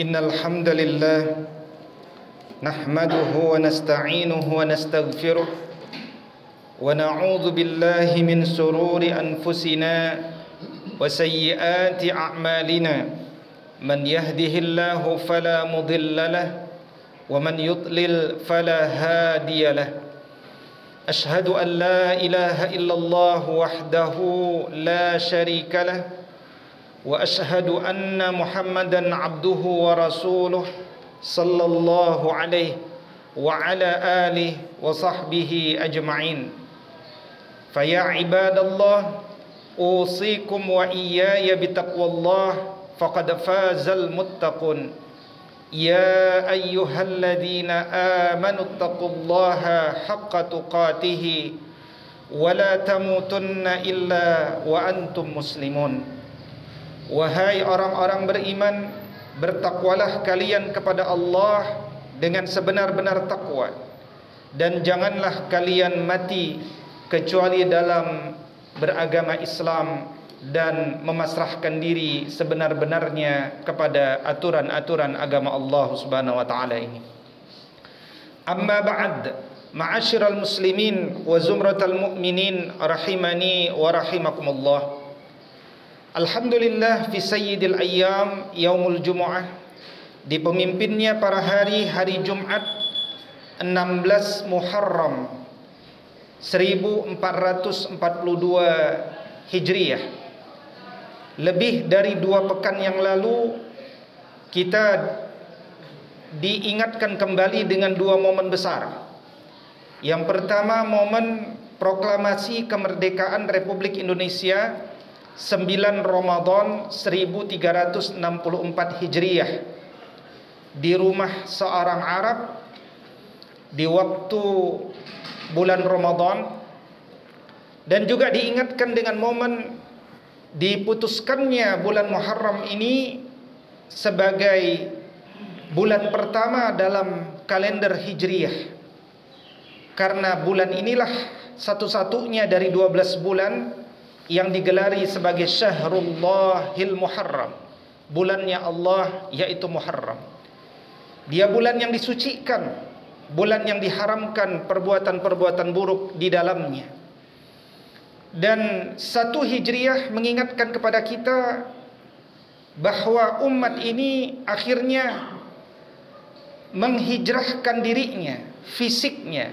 إن الحمد لله نحمده ونستعينه ونستغفره ونعوذ بالله من سرور أنفسنا وسيئات أعمالنا. من يهده الله فلا مضل له ومن يضلل فلا هادي له. أشهد أن لا إله إلا الله وحده لا شريك له. وأشهد أن محمدا عبده ورسوله صلى الله عليه وعلى آله وصحبه أجمعين. فيا عباد الله أوصيكم وإياي بتقوى الله فقد فاز المتقون. يا أيها الذين آمنوا اتقوا الله حق تقاته ولا تموتن إلا وأنتم مسلمون. Wahai orang-orang beriman Bertakwalah kalian kepada Allah Dengan sebenar-benar takwa. Dan janganlah kalian mati Kecuali dalam beragama Islam Dan memasrahkan diri sebenar-benarnya Kepada aturan-aturan agama Allah subhanahu wa ta'ala ini. Amma ba'd Ma'asyiral muslimin Wa zumratal mu'minin Rahimani wa rahimakumullah Alhamdulillah fi sayyidil ayyam yaumul jumu'ah. Di pemimpinnya para hari hari Jumat 16 Muharram 1442 Hijriah lebih dari dua pekan yang lalu kita diingatkan kembali dengan dua momen besar. Yang pertama momen proklamasi kemerdekaan Republik Indonesia 9 Ramadan 1364 Hijriah. Di rumah seorang Arab di waktu bulan Ramadan dan juga diingatkan dengan momen diputuskannya bulan Muharram ini sebagai bulan pertama dalam kalender Hijriah. Karena bulan inilah satu-satunya dari 12 bulan yang digelari sebagai Syahrullahil Muharram. Bulannya Allah yaitu Muharram. Dia bulan yang disucikan bulan yang diharamkan perbuatan-perbuatan buruk di dalamnya. Dan satu hijriah mengingatkan kepada kita bahwa umat ini akhirnya menghijrahkan dirinya fisiknya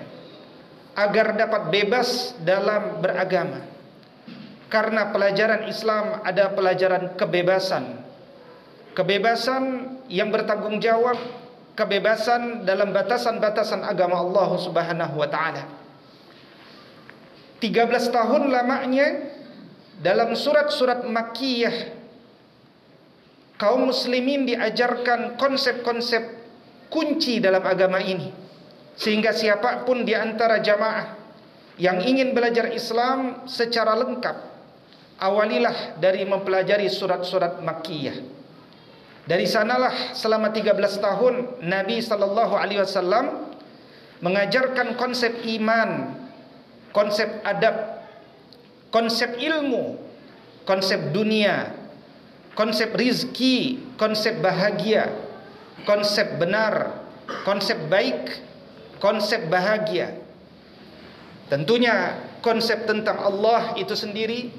agar dapat bebas dalam beragama karena pelajaran Islam ada pelajaran kebebasan. Kebebasan yang bertanggung jawab, kebebasan dalam batasan-batasan agama Allah Subhanahu wa taala. 13 tahun lamanya dalam surat-surat Makkiyah kaum muslimin diajarkan konsep-konsep kunci dalam agama ini sehingga siapa pun di antara jamaah yang ingin belajar Islam secara lengkap awalilah dari mempelajari surat-surat Makkiyah. Dari sanalah selama 13 tahun Nabi sallallahu alaihi wasallam mengajarkan konsep iman, konsep adab, konsep ilmu, konsep dunia, konsep rizki, konsep bahagia, konsep benar, konsep baik, konsep bahagia. Tentunya konsep tentang Allah itu sendiri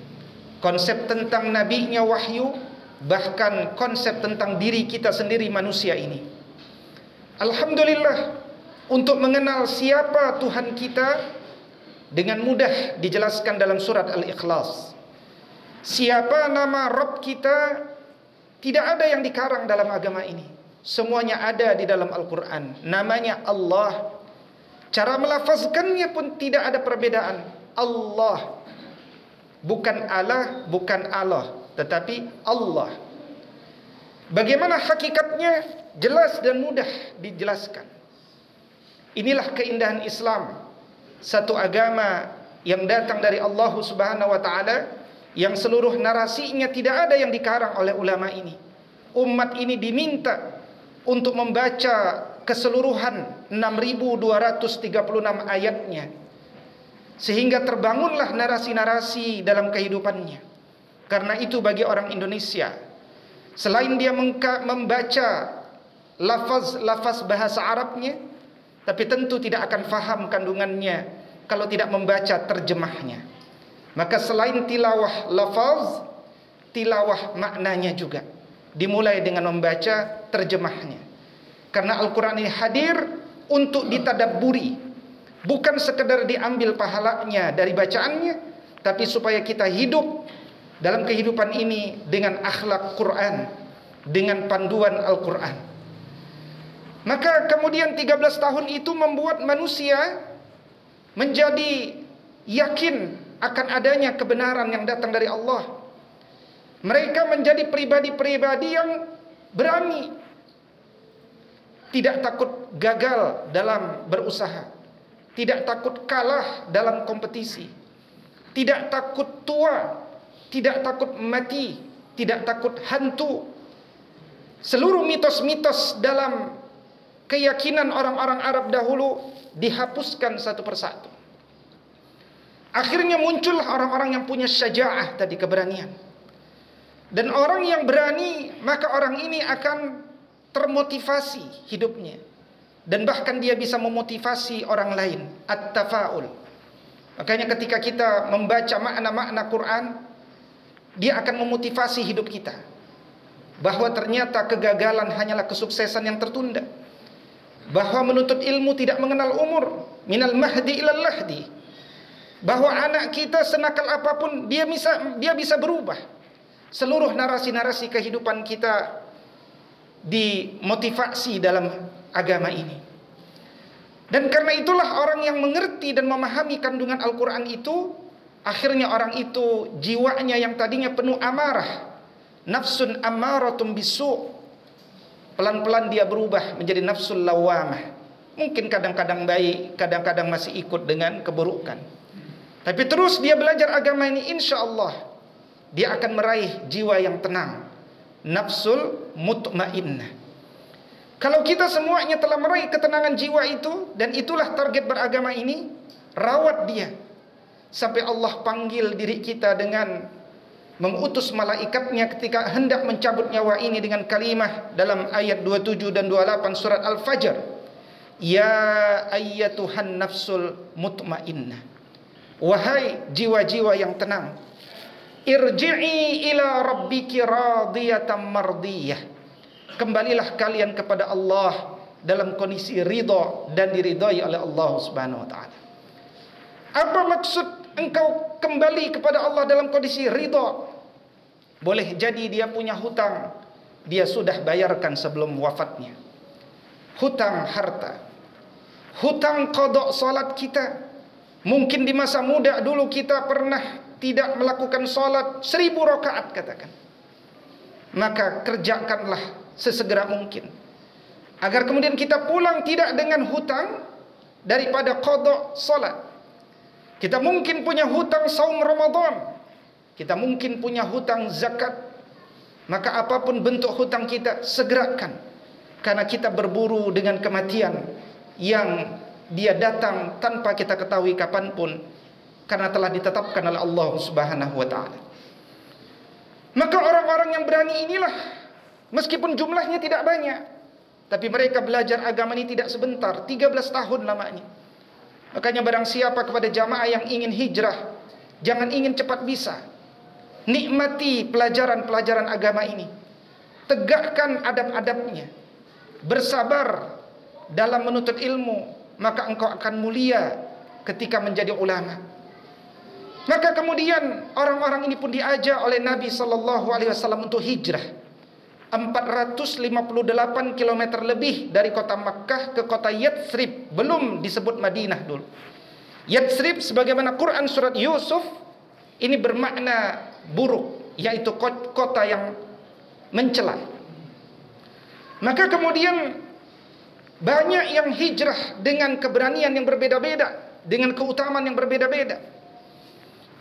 konsep tentang nabinya wahyu bahkan konsep tentang diri kita sendiri manusia ini. Alhamdulillah untuk mengenal siapa Tuhan kita dengan mudah dijelaskan dalam surat Al-Ikhlas. Siapa nama Rabb kita? Tidak ada yang dikarang dalam agama ini. Semuanya ada di dalam Al-Quran. Namanya Allah. Cara melafazkannya pun tidak ada perbedaan. Allah bukan Allah, bukan Allah, tetapi Allah. Bagaimana hakikatnya? Jelas dan mudah dijelaskan. Inilah keindahan Islam. Satu agama yang datang dari Allah Subhanahu wa taala yang seluruh narasinya tidak ada yang dikarang oleh ulama ini. Umat ini diminta untuk membaca keseluruhan 6236 ayatnya sehingga terbangunlah narasi-narasi dalam kehidupannya. Karena itu bagi orang Indonesia, selain dia membaca lafaz-lafaz bahasa Arabnya, tapi tentu tidak akan faham kandungannya kalau tidak membaca terjemahnya. Maka selain tilawah lafaz, tilawah maknanya juga dimulai dengan membaca terjemahnya. Karena Al-Quran ini hadir untuk ditadabburi, bukan sekedar diambil pahalanya dari bacaannya, tapi supaya kita hidup dalam kehidupan ini dengan akhlak Quran, dengan panduan Al-Quran. Maka kemudian 13 tahun itu membuat manusia menjadi yakin akan adanya kebenaran yang datang dari Allah. Mereka menjadi pribadi-pribadi yang berani tidak takut gagal dalam berusaha, tidak takut kalah dalam kompetisi, tidak takut tua, tidak takut mati, tidak takut hantu. Seluruh mitos-mitos dalam keyakinan orang-orang Arab dahulu dihapuskan satu persatu. Akhirnya muncullah orang-orang yang punya syaja'ah tadi keberanian. Dan orang yang berani maka orang ini akan termotivasi hidupnya. Dan bahkan dia bisa memotivasi orang lain. At-tafaul. Makanya ketika kita membaca makna-makna Quran, dia akan memotivasi hidup kita bahwa ternyata kegagalan hanyalah kesuksesan yang tertunda bahwa menuntut ilmu tidak mengenal umur minal mahdi ilal lahdi bahwa anak kita senakal apa pun dia bisa dia bisa berubah seluruh narasi-narasi kehidupan kita dimotivasi dalam agama ini dan karena itulah orang yang mengerti dan memahami kandungan Al-Quran itu Akhirnya orang itu jiwanya yang tadinya penuh amarah, nafsun amaratum bisu. Pelan-pelan dia berubah menjadi nafsul lawamah. Mungkin kadang-kadang baik, kadang-kadang masih ikut dengan keburukan. Tapi terus dia belajar agama ini insya Allah dia akan meraih jiwa yang tenang. Nafsul mutmainnah. Kalau kita semuanya telah meraih ketenangan jiwa itu dan itulah target beragama ini, rawat dia sampai Allah panggil diri kita dengan mengutus malaikatnya ketika hendak mencabut nyawa ini dengan kalimah dalam ayat 27 dan 28 surat Al-Fajr. Ya ayyatuhan nafsul mutmainnah. Wahai jiwa-jiwa yang tenang. Irji'i ila rabbiki radiyatan mardiyah. Kembalilah kalian kepada Allah dalam kondisi ridha dan diridhai oleh Allah Subhanahu wa taala. Apa maksud engkau kembali kepada Allah dalam kondisi ridha. Boleh jadi dia punya hutang, dia sudah bayarkan sebelum wafatnya. Hutang harta. Hutang kodok solat kita. Mungkin di masa muda dulu kita pernah tidak melakukan solat seribu rakaat katakan. Maka kerjakanlah sesegera mungkin. Agar kemudian kita pulang tidak dengan hutang daripada kodok solat. Kita mungkin punya hutang saum Ramadan. Kita mungkin punya hutang zakat. Maka apapun bentuk hutang kita segerakan. Karena kita berburu dengan kematian yang dia datang tanpa kita ketahui kapanpun. Karena telah ditetapkan oleh Allah subhanahu wa ta'ala. Maka orang-orang yang berani inilah. Meskipun jumlahnya tidak banyak. Tapi mereka belajar agama ini tidak sebentar. 13 tahun lamanya. Makanya barang siapa kepada jamaah yang ingin hijrah, jangan ingin cepat bisa. Nikmati pelajaran-pelajaran agama ini. Tegakkan adab-adabnya. Bersabar dalam menuntut ilmu, maka engkau akan mulia ketika menjadi ulama. Maka kemudian orang-orang ini pun diajak oleh Nabi sallallahu alaihi wasallam untuk hijrah. 458 km lebih dari kota Makkah ke kota Yatsrib belum disebut Madinah dulu. Yatsrib sebagaimana Quran surat Yusuf ini bermakna buruk yaitu kota yang mencela. Maka kemudian banyak yang hijrah dengan keberanian yang berbeda-beda dengan keutamaan yang berbeda-beda.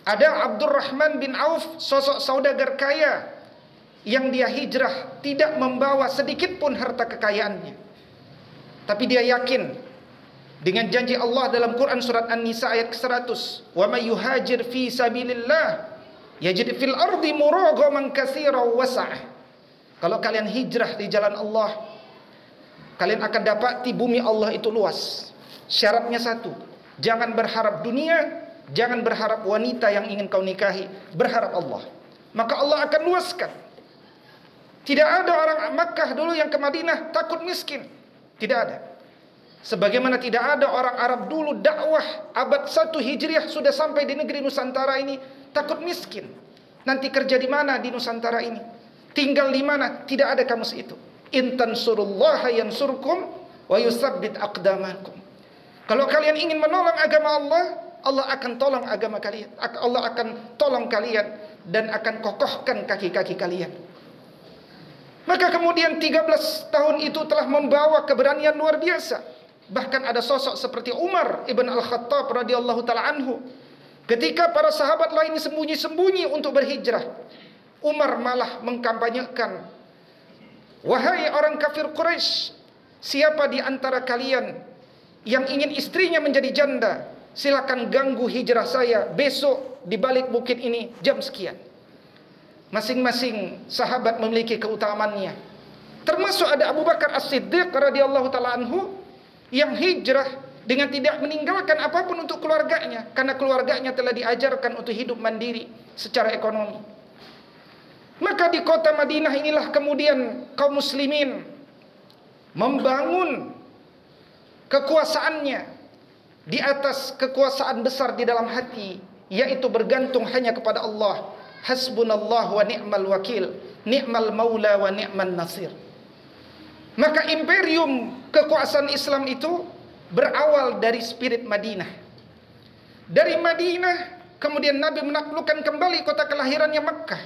Ada Abdurrahman bin Auf sosok saudagar kaya yang dia hijrah tidak membawa sedikit pun harta kekayaannya. Tapi dia yakin dengan janji Allah dalam Quran surat An-Nisa ayat ke-100, "Wa may yuhajir fi sabilillah yajid fil ardi muragaman katsira wa Kalau kalian hijrah di jalan Allah, Kalian akan dapati bumi Allah itu luas. Syaratnya satu, jangan berharap dunia, jangan berharap wanita yang ingin kau nikahi, berharap Allah. Maka Allah akan luaskan. Tidak ada orang Makkah dulu yang ke Madinah takut miskin. Tidak ada. Sebagaimana tidak ada orang Arab dulu dakwah abad 1 Hijriah sudah sampai di negeri Nusantara ini takut miskin. Nanti kerja di mana di Nusantara ini? Tinggal di mana? Tidak ada kamus itu. Intan surullah yansurkum wa yusabbit aqdamakum. Kalau kalian ingin menolong agama Allah, Allah akan tolong agama kalian. Allah akan tolong kalian dan akan kokohkan kaki-kaki kalian. Maka kemudian 13 tahun itu telah membawa keberanian luar biasa. Bahkan ada sosok seperti Umar ibn Al-Khattab radhiyallahu taala anhu. Ketika para sahabat lain sembunyi-sembunyi untuk berhijrah, Umar malah mengkampanyekan Wahai orang kafir Quraisy, siapa di antara kalian yang ingin istrinya menjadi janda, silakan ganggu hijrah saya besok di balik bukit ini jam sekian. Masing-masing sahabat memiliki keutamaannya. Termasuk ada Abu Bakar As-Siddiq radhiyallahu taala anhu yang hijrah dengan tidak meninggalkan apa pun untuk keluarganya karena keluarganya telah diajarkan untuk hidup mandiri secara ekonomi. Maka di kota Madinah inilah kemudian kaum muslimin membangun kekuasaannya di atas kekuasaan besar di dalam hati yaitu bergantung hanya kepada Allah. Hasbunallah wa ni'mal wakil, ni'mal maula wa ni'man nasir. Maka imperium kekuasaan Islam itu berawal dari spirit Madinah. Dari Madinah kemudian Nabi menaklukkan kembali kota kelahirannya Makkah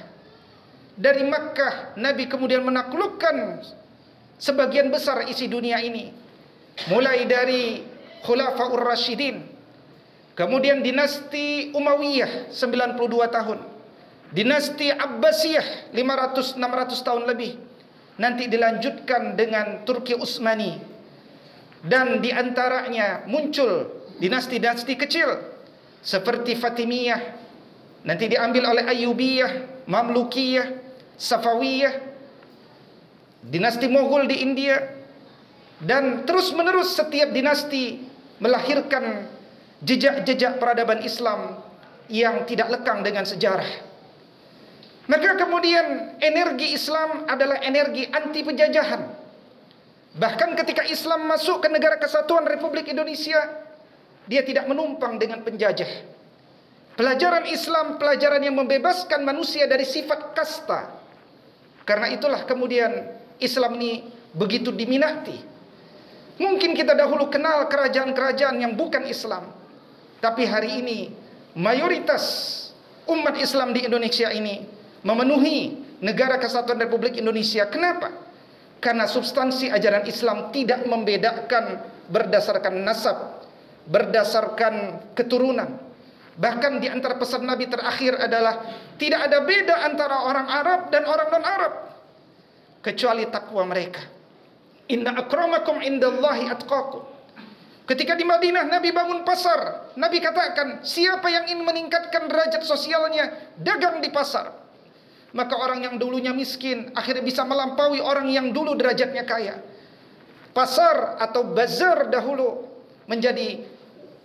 dari Makkah Nabi kemudian menaklukkan sebagian besar isi dunia ini mulai dari Khulafaur Rashidin kemudian dinasti Umayyah 92 tahun dinasti Abbasiyah 500 600 tahun lebih nanti dilanjutkan dengan Turki Utsmani dan di antaranya muncul dinasti-dinasti kecil seperti Fatimiyah nanti diambil oleh Ayyubiyah Mamlukiyah Safawiyah, dinasti Mughal di India, dan terus menerus setiap dinasti melahirkan jejak-jejak peradaban Islam yang tidak lekang dengan sejarah. Maka kemudian energi Islam adalah energi anti penjajahan. Bahkan ketika Islam masuk ke negara kesatuan Republik Indonesia, dia tidak menumpang dengan penjajah. Pelajaran Islam pelajaran yang membebaskan manusia dari sifat kasta, karena itulah kemudian Islam ini begitu diminati. Mungkin kita dahulu kenal kerajaan-kerajaan yang bukan Islam. Tapi hari ini mayoritas umat Islam di Indonesia ini memenuhi negara kesatuan Republik Indonesia. Kenapa? Karena substansi ajaran Islam tidak membedakan berdasarkan nasab, berdasarkan keturunan. Bahkan di antara pesan Nabi terakhir adalah tidak ada beda antara orang Arab dan orang non-Arab kecuali takwa mereka. Inna akramakum indallahi atqakum. Ketika di Madinah Nabi bangun pasar, Nabi katakan, siapa yang ingin meningkatkan derajat sosialnya, dagang di pasar. Maka orang yang dulunya miskin akhirnya bisa melampaui orang yang dulu derajatnya kaya. Pasar atau bazar dahulu menjadi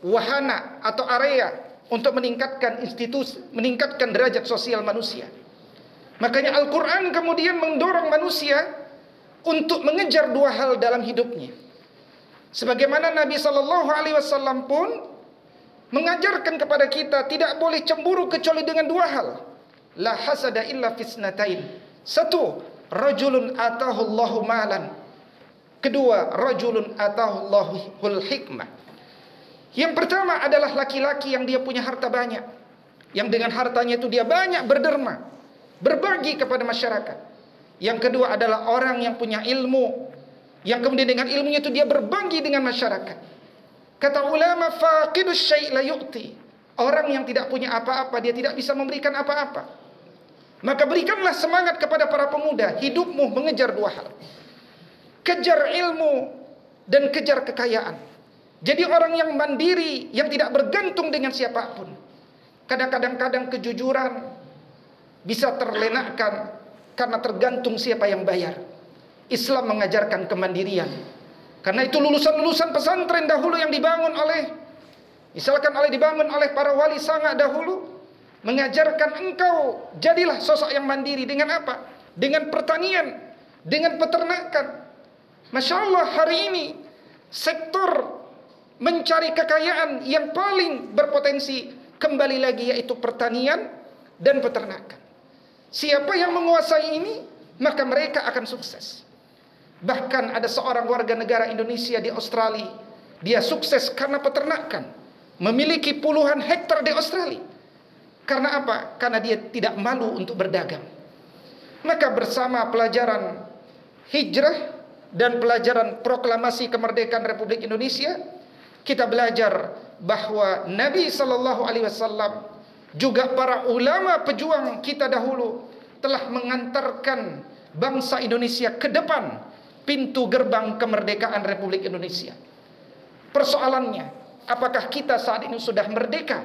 wahana atau area untuk meningkatkan institusi, meningkatkan derajat sosial manusia. Makanya Al-Quran kemudian mendorong manusia untuk mengejar dua hal dalam hidupnya. Sebagaimana Nabi Shallallahu Alaihi Wasallam pun mengajarkan kepada kita tidak boleh cemburu kecuali dengan dua hal. La hasada illa fisnatain. Satu, rajulun atahu Allahu malan. Kedua, rajulun atahu Allahul hikmah. Yang pertama adalah laki-laki yang dia punya harta banyak. Yang dengan hartanya itu dia banyak berderma. Berbagi kepada masyarakat. Yang kedua adalah orang yang punya ilmu. Yang kemudian dengan ilmunya itu dia berbagi dengan masyarakat. Kata ulama faqidus syai' la yu'ti. Orang yang tidak punya apa-apa dia tidak bisa memberikan apa-apa. Maka berikanlah semangat kepada para pemuda hidupmu mengejar dua hal. Kejar ilmu dan kejar kekayaan. Jadi orang yang mandiri, yang tidak bergantung dengan siapa pun. Kadang-kadang kejujuran bisa terlenakkan karena tergantung siapa yang bayar. Islam mengajarkan kemandirian. Karena itu lulusan-lulusan pesantren dahulu yang dibangun oleh misalkan oleh dibangun oleh para wali sangat dahulu mengajarkan engkau jadilah sosok yang mandiri dengan apa? Dengan pertanian, dengan peternakan. Masya Allah hari ini sektor mencari kekayaan yang paling berpotensi kembali lagi yaitu pertanian dan peternakan. Siapa yang menguasai ini maka mereka akan sukses. Bahkan ada seorang warga negara Indonesia di Australia, dia sukses karena peternakan, memiliki puluhan hektar di Australia. Karena apa? Karena dia tidak malu untuk berdagang. Maka bersama pelajaran hijrah dan pelajaran proklamasi kemerdekaan Republik Indonesia, kita belajar bahwa Nabi sallallahu alaihi wasallam juga para ulama pejuang kita dahulu telah mengantarkan bangsa Indonesia ke depan pintu gerbang kemerdekaan Republik Indonesia. Persoalannya, apakah kita saat ini sudah merdeka?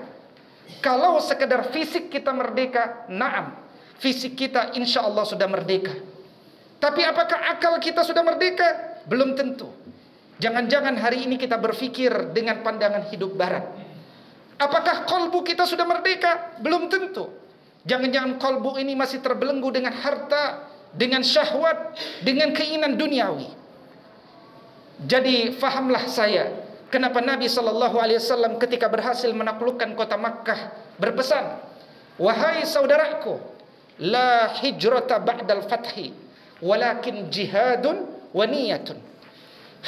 Kalau sekedar fisik kita merdeka, naam. Fisik kita insya Allah sudah merdeka. Tapi apakah akal kita sudah merdeka? Belum tentu. Jangan-jangan hari ini kita berpikir dengan pandangan hidup barat. Apakah kolbu kita sudah merdeka? Belum tentu. Jangan-jangan kolbu ini masih terbelenggu dengan harta, dengan syahwat, dengan keinginan duniawi. Jadi fahamlah saya Kenapa Nabi wasallam ketika berhasil menaklukkan kota Makkah berpesan, "Wahai saudaraku, la hijrata ba'dal fathi, walakin jihadun wa niyatun."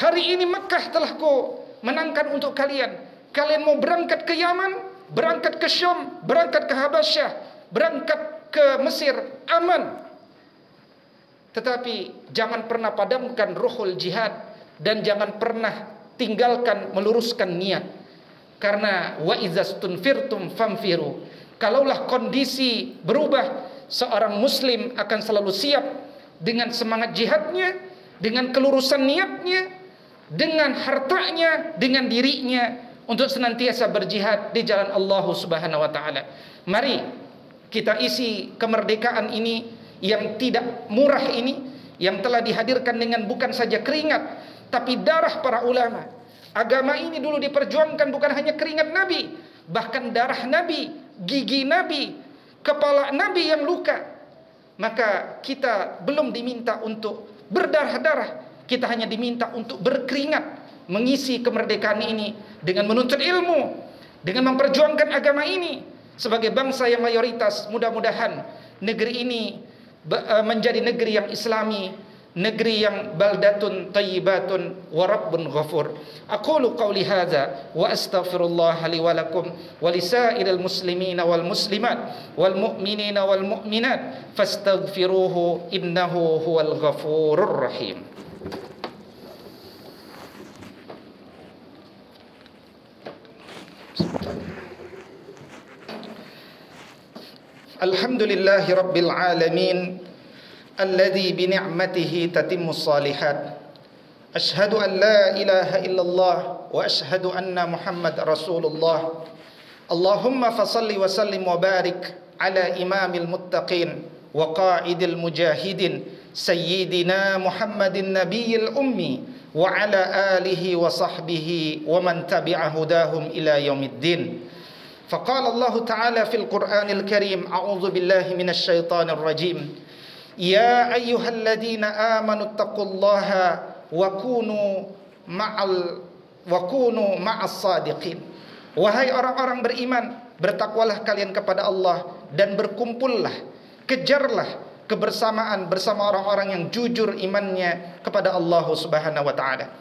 Hari ini Makkah telah ku menangkan untuk kalian. Kalian mau berangkat ke Yaman, berangkat ke Syam, berangkat ke Habasyah, berangkat ke Mesir, aman. Tetapi jangan pernah padamkan ruhul jihad dan jangan pernah tinggalkan meluruskan niat. Karena wa izastunfirtum famfiru. Kalaulah kondisi berubah seorang muslim akan selalu siap dengan semangat jihadnya dengan kelurusan niatnya dengan hartanya dengan dirinya untuk senantiasa berjihad di jalan Allah Subhanahu wa taala. Mari kita isi kemerdekaan ini yang tidak murah ini yang telah dihadirkan dengan bukan saja keringat tapi darah para ulama. Agama ini dulu diperjuangkan bukan hanya keringat Nabi, bahkan darah Nabi, gigi Nabi, kepala Nabi yang luka. Maka kita belum diminta untuk berdarah-darah, kita hanya diminta untuk berkeringat mengisi kemerdekaan ini dengan menuntut ilmu, dengan memperjuangkan agama ini sebagai bangsa yang mayoritas. Mudah-mudahan negeri ini eh, menjadi negeri yang islami, negeri yang baldatun tayyibatun wa rabbun ghafur aqulu qawli hadza wa astaghfirullah li wa lakum wa lisairil muslimina wal muslimat wal mu'minina wal mu'minat fastaghfiruhu innahu huwal ghafurur rahim Alhamdulillahi rabbil alamin الذي بنعمته تتم الصالحات. أشهد أن لا إله إلا الله وأشهد أن محمد رسول الله. اللهم فصل وسلم وبارك على إمام المتقين وقائد المجاهدين سيدنا محمد النبي الأمي وعلى آله وصحبه ومن تبع هداهم إلى يوم الدين. فقال الله تعالى في القرآن الكريم أعوذ بالله من الشيطان الرجيم. Ya ayyuhalladzina amanu taqullaha wa kunu ma'al wa kunu ma'as sadiqin. Wahai orang-orang beriman, bertakwalah kalian kepada Allah dan berkumpullah, kejarlah kebersamaan bersama orang-orang yang jujur imannya kepada Allah Subhanahu wa taala.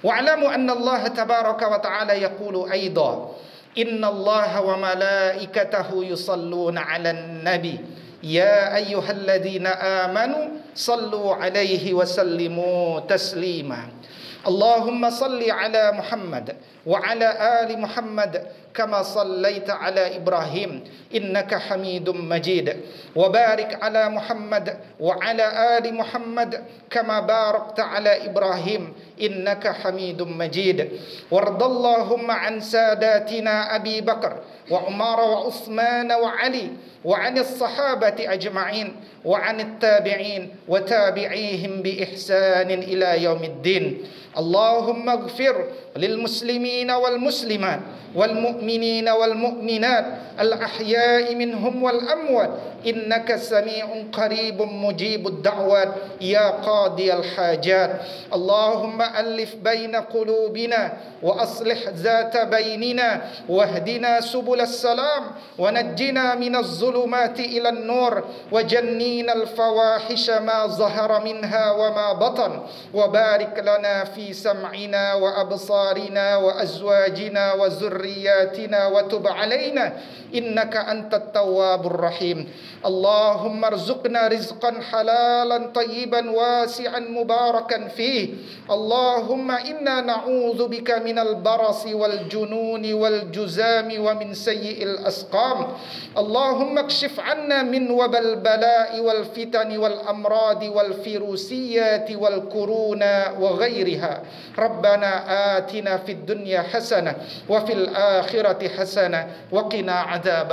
Wa'lamu anna Allah tabaraka wa ta'ala yaqulu aidha Inna Allah wa malaikatahu yusalluna 'alan nabi يا أيها الذين آمنوا صلوا عليه وسلموا تسليما. اللهم صل على محمد وعلى آل محمد كما صليت على إبراهيم. إنك حميد مجيد. وبارك على محمد وعلى آل محمد كما باركت على إبراهيم إنك حميد مجيد. وارض اللهم عن ساداتنا أبي بكر وعمر وعثمان وعلي وعن الصحابة أجمعين وعن التابعين وتابعيهم بإحسان إلى يوم الدين. اللهم اغفر للمسلمين والمسلمات والمؤمنين والمؤمنات الأحياء منهم والأموات. إنك سميع قريب مجيب الدعوات. يا قاضي الحاجات. اللهم ألف بين قلوبنا وأصلح ذات بيننا. واهدنا سبل السلام. ونجنا من الظلمات إلى النور. وجنينا الفواحش ما ظهر منها وما بطن. وبارك لنا في سمعنا وأبصارنا وأزواجنا وذرياتنا. وتب علينا. إنك أنت التواب الرحيم. اللهم ارزقنا رزقا حلالا طيبا واسعا مباركا فيه. اللهم إنا نعوذ بك من البرص والجنون والجزام ومن سيء الأسقام. اللهم اكشف عنا من وبى البلاء والفتن والأمراض والفيروسيات والكورونا وغيرها. ربنا آتنا في الدنيا حسنة وفي الآخرة حسنة وقنا عذاب